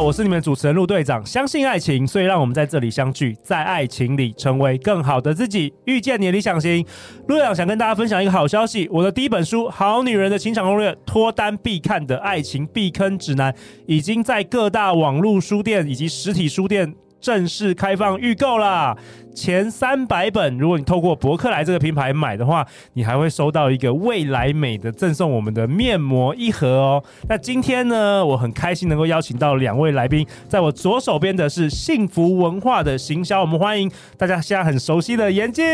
我是你们主持人陆队长。相信爱情，所以让我们在这里相聚，在爱情里成为更好的自己，遇见你的理想型。陆阳想跟大家分享一个好消息：我的第一本书《好女人的情场攻略》，脱单必看的爱情避坑指南，已经在各大网络书店以及实体书店正式开放预购啦！前三百本，如果你透过博客来这个品牌买的话，你还会收到一个未来美的赠送我们的面膜一盒哦。那今天呢，我很开心能够邀请到两位来宾，在我左手边的是幸福文化的行销，我们欢迎大家现在很熟悉的严静。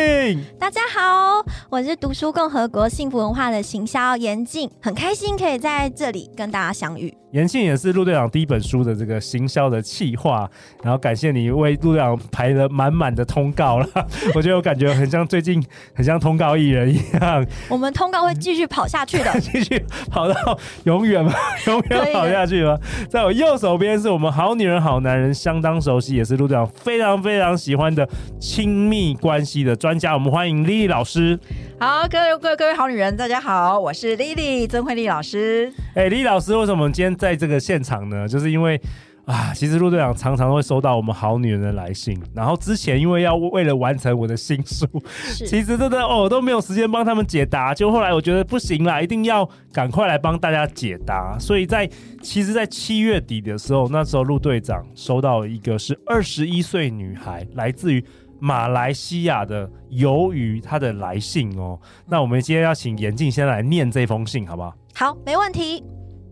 大家好，我是读书共和国幸福文化的行销严静，很开心可以在这里跟大家相遇。严静也是陆队长第一本书的这个行销的企划，然后感谢你为陆队长排了满满的通告了，我觉得我感觉很像最近很像通告艺人一样。我们通告会继续跑下去的，继续跑到永远吗？永远跑下去吗？在我右手边是我们好女人好男人相当熟悉，也是陆队长非常非常喜欢的亲密关系的专家，我们欢迎 Lily 老师。好，各位各位各位好女人，大家好，我是 Lily 曾慧丽老师。哎，Lily 老师，为什么我们今天在这个现场呢？就是因为啊，其实陆队长常常会收到我们好女人的来信，然后之前因为要为了完成我的新书，其实真的哦都没有时间帮他们解答，就后来我觉得不行啦，一定要赶快来帮大家解答。所以在其实，在七月底的时候，那时候陆队长收到了一个是二十一岁女孩，来自于。马来西亚的鱿鱼，他的来信哦。那我们今天要请严静先来念这封信，好不好？好，没问题。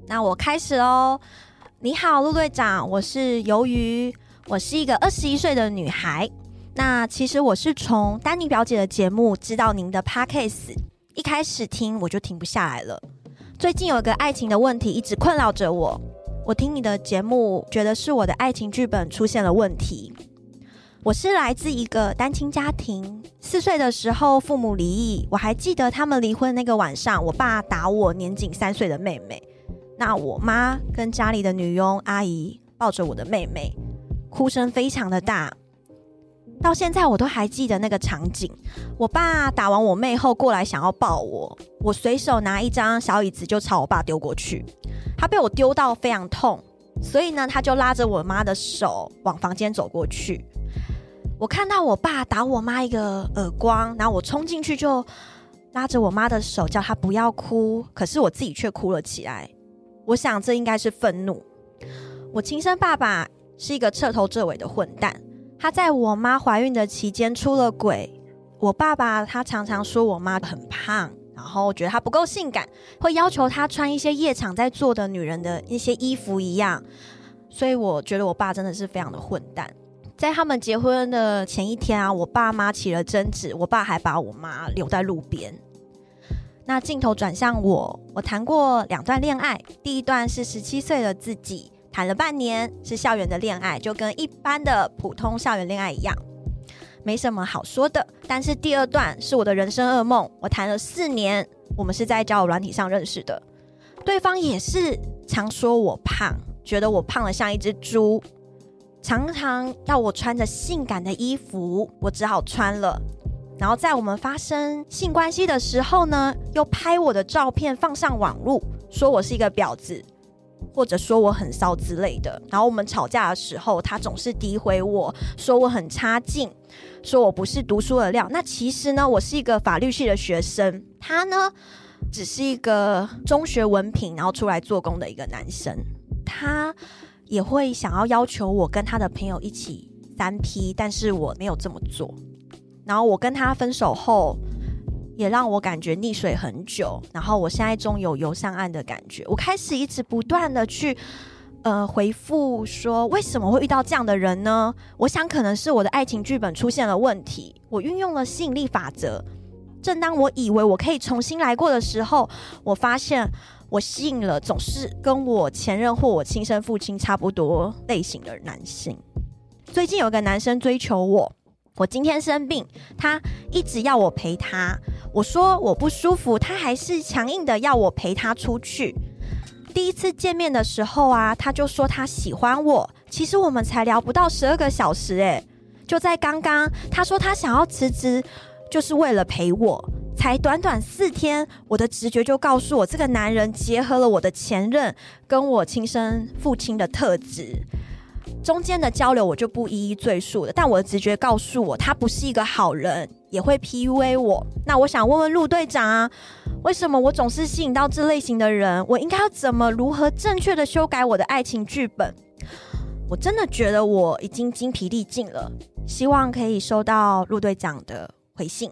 那我开始喽。你好，陆队长，我是鱿鱼，我是一个二十一岁的女孩。那其实我是从丹尼表姐的节目知道您的 Podcast，一开始听我就停不下来了。最近有一个爱情的问题一直困扰着我，我听你的节目，觉得是我的爱情剧本出现了问题。我是来自一个单亲家庭，四岁的时候父母离异，我还记得他们离婚那个晚上，我爸打我年仅三岁的妹妹，那我妈跟家里的女佣阿姨抱着我的妹妹，哭声非常的大，到现在我都还记得那个场景。我爸打完我妹后过来想要抱我，我随手拿一张小椅子就朝我爸丢过去，他被我丢到非常痛，所以呢，他就拉着我妈的手往房间走过去。我看到我爸打我妈一个耳光，然后我冲进去就拉着我妈的手，叫她不要哭。可是我自己却哭了起来。我想这应该是愤怒。我亲生爸爸是一个彻头彻尾的混蛋，他在我妈怀孕的期间出了轨。我爸爸他常常说我妈很胖，然后觉得她不够性感，会要求她穿一些夜场在做的女人的一些衣服一样。所以我觉得我爸真的是非常的混蛋。在他们结婚的前一天啊，我爸妈起了争执，我爸还把我妈留在路边。那镜头转向我，我谈过两段恋爱，第一段是十七岁的自己谈了半年，是校园的恋爱，就跟一般的普通校园恋爱一样，没什么好说的。但是第二段是我的人生噩梦，我谈了四年，我们是在交友软体上认识的，对方也是常说我胖，觉得我胖得像一只猪。常常要我穿着性感的衣服，我只好穿了。然后在我们发生性关系的时候呢，又拍我的照片放上网络，说我是一个婊子，或者说我很骚之类的。然后我们吵架的时候，他总是诋毁我说我很差劲，说我不是读书的料。那其实呢，我是一个法律系的学生，他呢只是一个中学文凭，然后出来做工的一个男生，他。也会想要要求我跟他的朋友一起三 P，但是我没有这么做。然后我跟他分手后，也让我感觉溺水很久。然后我现在终有游上岸的感觉。我开始一直不断的去呃回复说，为什么会遇到这样的人呢？我想可能是我的爱情剧本出现了问题。我运用了吸引力法则。正当我以为我可以重新来过的时候，我发现。我吸引了总是跟我前任或我亲生父亲差不多类型的男性。最近有个男生追求我，我今天生病，他一直要我陪他。我说我不舒服，他还是强硬的要我陪他出去。第一次见面的时候啊，他就说他喜欢我。其实我们才聊不到十二个小时，诶，就在刚刚，他说他想要辞职，就是为了陪我。才短短四天，我的直觉就告诉我，这个男人结合了我的前任跟我亲生父亲的特质。中间的交流我就不一一赘述了，但我的直觉告诉我，他不是一个好人，也会 PUA 我。那我想问问陆队长啊，为什么我总是吸引到这类型的人？我应该要怎么如何正确的修改我的爱情剧本？我真的觉得我已经精疲力尽了，希望可以收到陆队长的回信。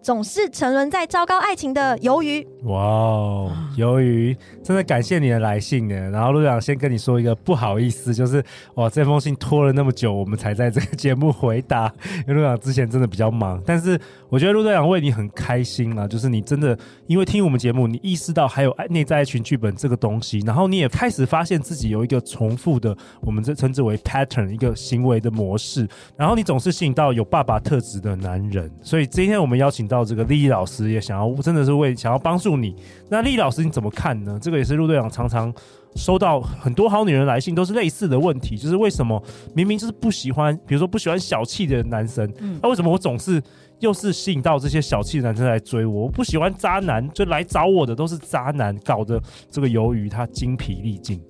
总是沉沦在糟糕爱情的鱿鱼，哇哦，鱿鱼，真的感谢你的来信呢。然后陆队长先跟你说一个不好意思，就是哇，这封信拖了那么久，我们才在这个节目回答。因为陆队长之前真的比较忙，但是我觉得陆队长为你很开心啊，就是你真的因为听我们节目，你意识到还有爱内在爱情剧本这个东西，然后你也开始发现自己有一个重复的，我们这称之为 pattern 一个行为的模式，然后你总是吸引到有爸爸特质的男人。所以今天我们邀请到这个丽丽老师也想要，真的是为想要帮助你。那莉莉老师你怎么看呢？这个也是陆队长常常收到很多好女人来信，都是类似的问题，就是为什么明明就是不喜欢，比如说不喜欢小气的男生，那、嗯啊、为什么我总是又是吸引到这些小气的男生来追我？我不喜欢渣男，就来找我的都是渣男，搞得这个鱿鱼他精疲力尽。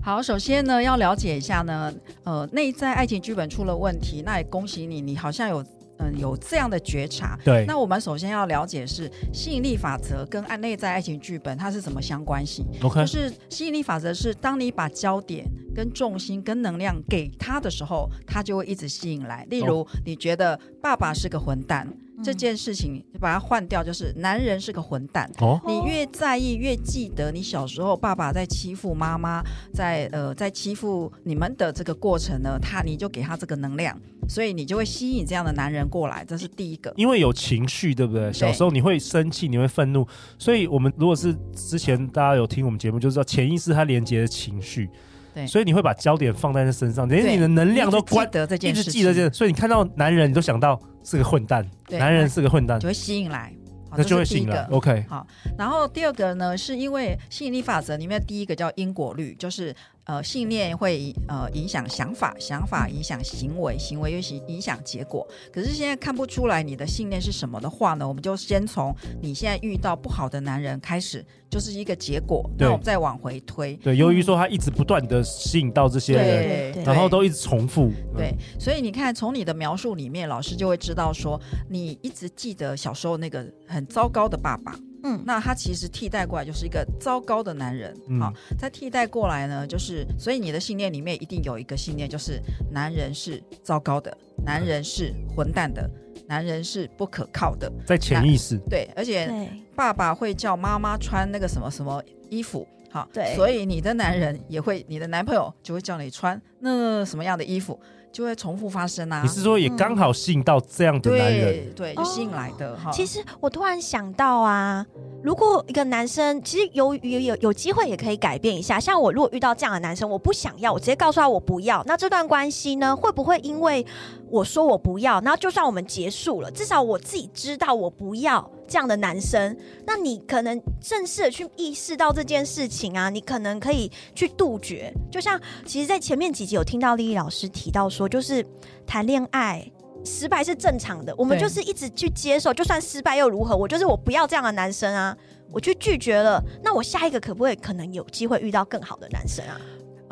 好，首先呢，要了解一下呢，呃，内在爱情剧本出了问题，那也恭喜你，你好像有。嗯，有这样的觉察。对，那我们首先要了解是吸引力法则跟爱内在爱情剧本它是什么相关性？OK，就是吸引力法则是当你把焦点跟重心跟能量给他的时候，他就会一直吸引来。例如，你觉得爸爸是个混蛋。这件事情你把它换掉，就是男人是个混蛋。哦，你越在意，越记得你小时候爸爸在欺负妈妈，在呃在欺负你们的这个过程呢，他你就给他这个能量，所以你就会吸引这样的男人过来。这是第一个，因为有情绪，对不对？小时候你会生气，你会愤怒，所以我们如果是之前大家有听我们节目，就知道潜意识它连接的情绪。对，所以你会把焦点放在他身上，连你的能量都关得这件事，一直记得这件，所以你看到男人，你都想到是个混蛋，男人是个混蛋，就会吸引来，那就会吸引来。OK，好，然后第二个呢，是因为吸引力法则里面第一个叫因果律，就是。呃，信念会呃影响想法，想法影响行为，行为又影影响结果。可是现在看不出来你的信念是什么的话呢？我们就先从你现在遇到不好的男人开始，就是一个结果。那我们再往回推。对，由于说他一直不断的吸引到这些人，然后都一直重复。对，所以你看，从你的描述里面，老师就会知道说，你一直记得小时候那个很糟糕的爸爸。嗯，那他其实替代过来就是一个糟糕的男人，好、嗯，再替代过来呢，就是所以你的信念里面一定有一个信念，就是男人是糟糕的，男人是混蛋的，男人是不可靠的，在潜意识。对，而且爸爸会叫妈妈穿那个什么什么衣服，好，对，所以你的男人也会，你的男朋友就会叫你穿那什么样的衣服。就会重复发生啊！你是说也刚好吸引到这样的男人？嗯、对，对，就吸引来的哈。哦、其实我突然想到啊，如果一个男生其实有有有有机会也可以改变一下。像我如果遇到这样的男生，我不想要，我直接告诉他我不要。那这段关系呢，会不会因为我说我不要，然后就算我们结束了，至少我自己知道我不要。这样的男生，那你可能正式的去意识到这件事情啊，你可能可以去杜绝。就像其实，在前面几集有听到丽丽老师提到说，就是谈恋爱失败是正常的，我们就是一直去接受，就算失败又如何？我就是我不要这样的男生啊，我去拒绝了，那我下一个可不可以可能有机会遇到更好的男生啊？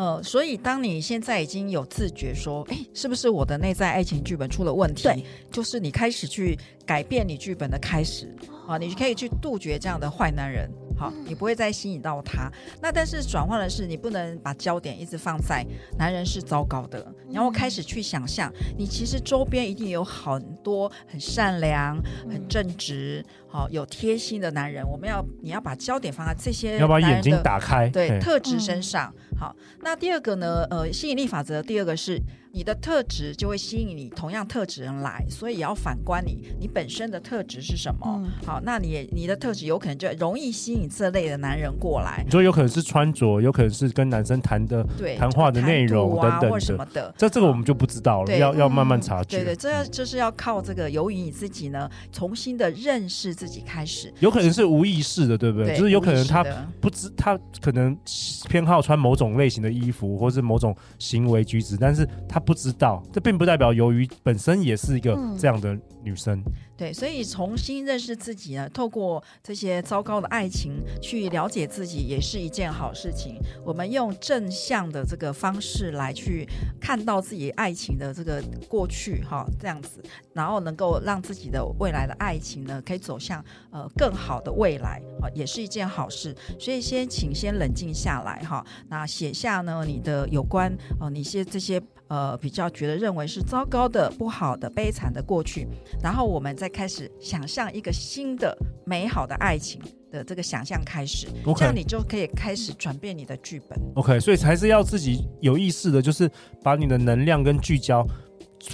呃，所以当你现在已经有自觉说，哎，是不是我的内在爱情剧本出了问题？对，就是你开始去改变你剧本的开始，啊，你可以去杜绝这样的坏男人。好，你不会再吸引到他。那但是转换的是，你不能把焦点一直放在男人是糟糕的，然后开始去想象，你其实周边一定有很多很善良、很正直、好有贴心的男人。我们要，你要把焦点放在这些，要把眼睛打开，对特质身上。好，那第二个呢？呃，吸引力法则第二个是。你的特质就会吸引你同样特质人来，所以也要反观你，你本身的特质是什么？嗯、好，那你你的特质有可能就容易吸引这类的男人过来。你说有可能是穿着，有可能是跟男生谈的对谈话的内容等等的，或什么的。这这个我们就不知道了，要要慢慢察觉。对对，这要就是要靠这个由于你自己呢，重新的认识自己开始。有可能是无意识的，对不对？对就是有可能他不知他可能偏好穿某种类型的衣服，或是某种行为举止，但是他不知道。这并不代表鱿鱼本身也是一个这样的女生。嗯、对，所以重新认识自己呢，透过这些糟糕的爱情去了解自己，也是一件好事情。我们用正向的这个方式来去看到自己爱情的这个过去，哈，这样子，然后能够让自己的未来的爱情呢，可以走向呃更好的未来，啊，也是一件好事。所以先请先冷静下来，哈，那写下呢你的有关呃你些这些。呃，比较觉得认为是糟糕的、不好的、悲惨的过去，然后我们再开始想象一个新的美好的爱情的这个想象开始，Okay. 这样你就可以开始转变你的剧本。OK，所以还是要自己有意识的，就是把你的能量跟聚焦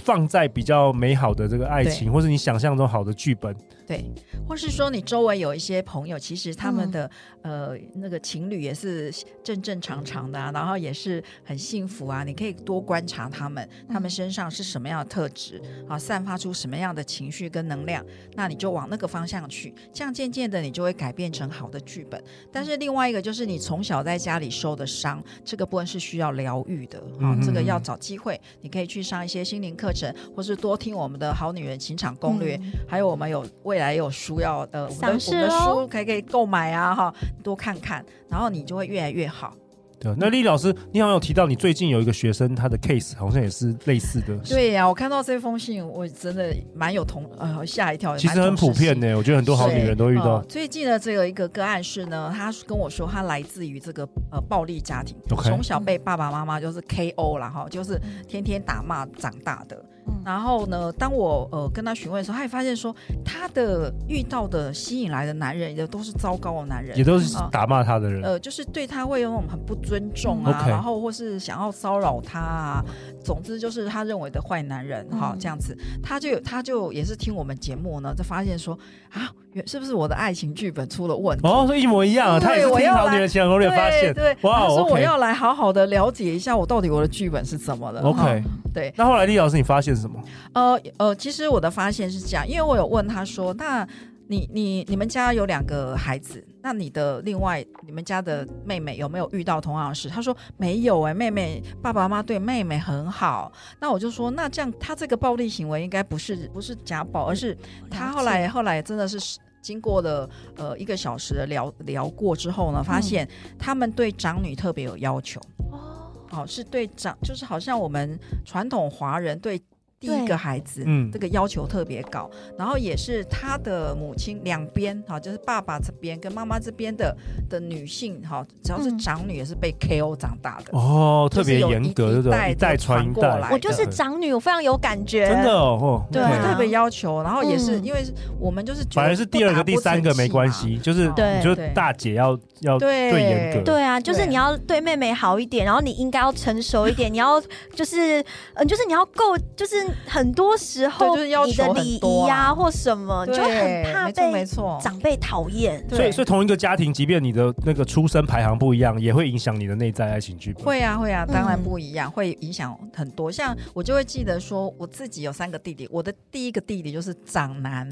放在比较美好的这个爱情，或是你想象中好的剧本。对，或是说你周围有一些朋友，其实他们的、嗯、呃那个情侣也是正正常常的啊，然后也是很幸福啊。你可以多观察他们，他们身上是什么样的特质啊，散发出什么样的情绪跟能量，那你就往那个方向去，这样渐渐的你就会改变成好的剧本。但是另外一个就是你从小在家里受的伤，这个部分是需要疗愈的啊，这个要找机会，你可以去上一些心灵课程，或是多听我们的好女人情场攻略，嗯、还有我们有为。未来有书要呃，我们的我们的书可以可以购买啊哈，多看看，然后你就会越来越好。对，那莉莉老师，你好像有提到你最近有一个学生，他的 case 好像也是类似的。对呀、啊，我看到这封信，我真的蛮有同呃吓一跳。其实很普遍呢，我觉得很多好女人都遇到。呃、最近的这个一个个案是呢，他跟我说他来自于这个呃暴力家庭.从小被爸爸妈妈就是 KO 了哈，就是天天打骂长大的。然后呢，当我呃跟他询问的时候，他也发现说，他的遇到的吸引来的男人也都是糟糕的男人，也都是打骂他的人，呃，呃，就是对他会有那种很不尊重啊，嗯、然后或是想要骚扰他啊，总之就是他认为的坏男人哈、嗯，这样子，他就他就也是听我们节目呢，就发现说啊。是不是我的爱情剧本出了问题？哦，说一模一样，他也是听好女人情场攻略发现，对，哇，他说我要来好好的了解一下，我到底我的剧本是怎么了。OK，对。那后来李老师，你发现什么？呃呃，其实我的发现是这样，因为我有问他说，那。你你你们家有两个孩子，那你的另外你们家的妹妹有没有遇到同样的事？他说没有哎、欸，妹妹爸爸妈妈对妹妹很好。那我就说，那这样他这个暴力行为应该不是不是家暴，而是他后来后来真的是经过了呃一个小时的聊聊过之后呢，发现他们对长女特别有要求哦，哦是对长就是好像我们传统华人对。第一个孩子，嗯，这个要求特别高，然后也是他的母亲两边，哈，就是爸爸这边跟妈妈这边的的女性，哈，只要是长女也是被 KO 长大的，哦，特别严格，一代一代传过来。我就是长女，我非常有感觉，真的哦，对，特别要求，然后也是因为我们就是反而是第二个、第三个没关系，就是对，就是大姐要要对。严格，对啊，就是你要对妹妹好一点，然后你应该要成熟一点，你要就是嗯，就是你要够就是。很多时候，就是要求礼仪啊，或什么，就很怕被长辈讨厌。所以，所以同一个家庭，即便你的那个出生排行不一样，也会影响你的内在爱情剧本。会啊，会啊，当然不一样，会影响很多。像我就会记得说，我自己有三个弟弟，我的第一个弟弟就是长男，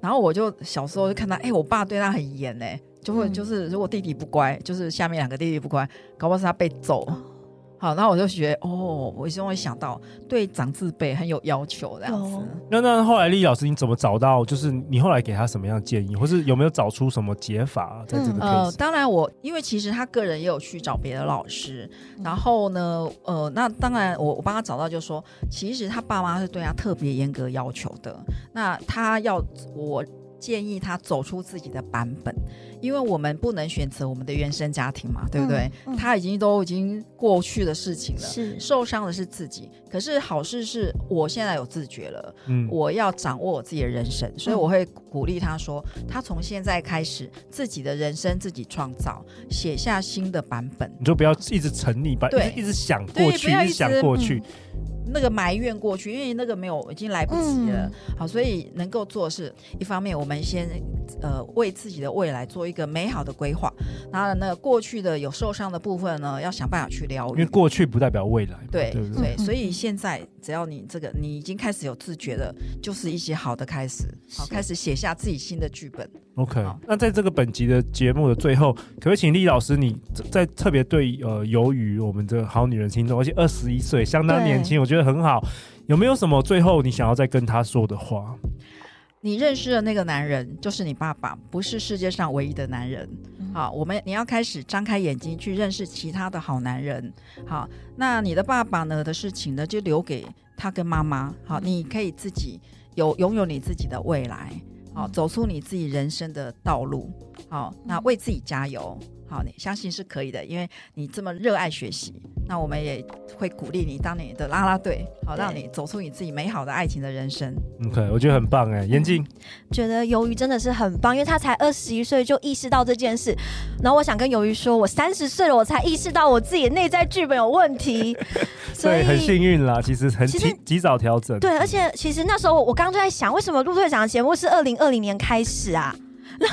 然后我就小时候就看到，哎，我爸对他很严，哎，就会就是如果弟弟不乖，就是下面两个弟弟不乖，搞不好是他被揍。好，那我就觉得，哦，我就会想到对长字辈很有要求这样子。哦、那那后来丽老师你怎么找到？就是你后来给他什么样的建议，或是有没有找出什么解法在这个？嗯呃、当然我因为其实他个人也有去找别的老师，嗯、然后呢，呃，那当然我我帮他找到，就是说其实他爸妈是对他特别严格要求的。那他要我。建议他走出自己的版本，因为我们不能选择我们的原生家庭嘛，对不对？嗯嗯、他已经都已经过去的事情了，是受伤的是自己。可是好事是我现在有自觉了，嗯，我要掌握我自己的人生，所以我会鼓励他说，他从现在开始自己的人生自己创造，写下新的版本。你就不要一直沉溺吧，对，一直想过去，一直想过去。那个埋怨过去，因为那个没有，已经来不及了。嗯、好，所以能够做的是，一方面我们先呃为自己的未来做一个美好的规划，然后那个过去的有受伤的部分呢，要想办法去疗愈。因为过去不代表未来。对对，对，对，所以 现在只要你这个你已经开始有自觉了，就是一些好的开始，好，开始写下自己新的剧本。OK，那在这个本集的节目的最后，可不可以请厉老师你在特别对呃由于我们的好女人听众，而且二十一岁相当年轻，我觉得很好。有没有什么最后你想要再跟他说的话？你认识的那个男人就是你爸爸，不是世界上唯一的男人。嗯、好，我们你要开始张开眼睛去认识其他的好男人。好，那你的爸爸呢的事情呢，就留给他跟妈妈。好，你可以自己有拥有你自己的未来。好，走出你自己人生的道路。好，那为自己加油。好，你相信是可以的，因为你这么热爱学习。那我们也会鼓励你当你的啦啦队，好，让你走出你自己美好的爱情的人生。OK，我觉得很棒哎，严静、嗯、觉得鱿鱼真的是很棒，因为他才二十一岁就意识到这件事。然后我想跟鱿鱼说，我三十岁了，我才意识到我自己内在剧本有问题，所以很幸运啦。其实很及及早调整。对，而且其实那时候我刚刚就在想，为什么陆队长的节目是二零二零年开始啊？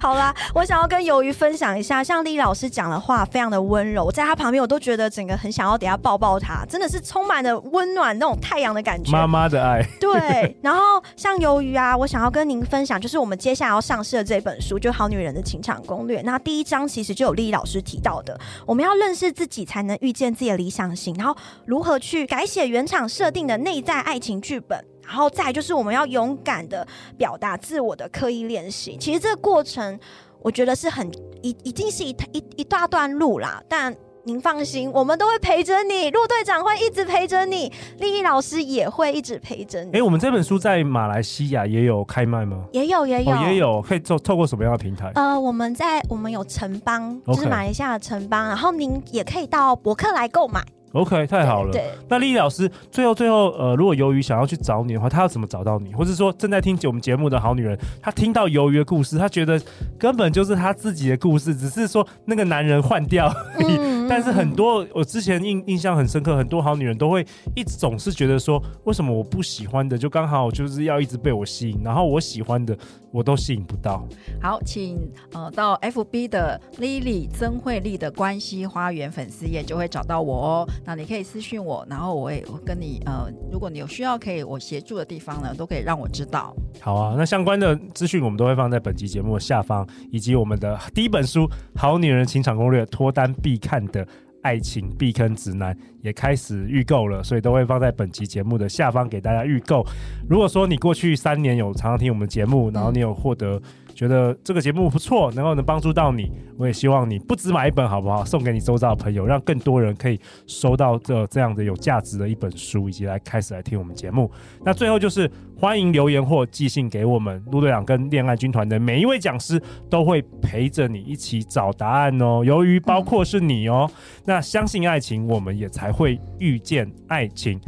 好啦，我想要跟鱿鱼分享一下，像丽老师讲的话非常的温柔，我在他旁边我都觉得整个很想要等下抱抱他，真的是充满了温暖那种太阳的感觉，妈妈的爱。对，然后像鱿鱼啊，我想要跟您分享，就是我们接下来要上市的这本书，就《好女人的情场攻略》。那第一章其实就有丽老师提到的，我们要认识自己，才能遇见自己的理想型，然后如何去改写原厂设定的内在爱情剧本。然后再就是我们要勇敢的表达自我的刻意练习。其实这个过程，我觉得是很一一定是一一一大段路啦。但您放心，我们都会陪着你，陆队长会一直陪着你，丽丽老师也会一直陪着你。哎，我们这本书在马来西亚也有开卖吗？也有，也有，哦、也有。可以透透过什么样的平台？呃，我们在我们有城邦，就是马来西亚的城邦.然后您也可以到博客来购买。OK，太好了。对，对那丽丽老师，最后最后，呃，如果鱿鱼想要去找你的话，他要怎么找到你？或者说正在听我们节目的好女人，她听到鱿鱼的故事，她觉得根本就是她自己的故事，只是说那个男人换掉而已。嗯、但是很多我之前印印象很深刻，很多好女人都会一直总是觉得说，为什么我不喜欢的就刚好就是要一直被我吸引，然后我喜欢的我都吸引不到。好，请呃到 FB 的 Lily 曾慧丽的关系花园粉丝页就会找到我哦。那你可以私信我，然后我也我跟你呃，如果你有需要可以我协助的地方呢，都可以让我知道。好啊，那相关的资讯我们都会放在本集节目的下方，以及我们的第一本书《好女人情场攻略》脱单必看的爱情避坑指南也开始预购了，所以都会放在本期节目的下方给大家预购。如果说你过去三年有常常听我们节目，然后你有获得。觉得这个节目不错，能够能帮助到你，我也希望你不只买一本，好不好？送给你周遭的朋友，让更多人可以收到这这样的有价值的一本书，以及来开始来听我们节目。那最后就是欢迎留言或寄信给我们，陆队长跟恋爱军团的每一位讲师都会陪着你一起找答案哦。由于包括是你哦，那相信爱情，我们也才会遇见爱情。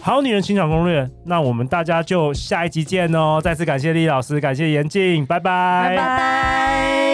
好女人情场攻略，那我们大家就下一集见哦！再次感谢李老师，感谢严静，拜拜，拜拜。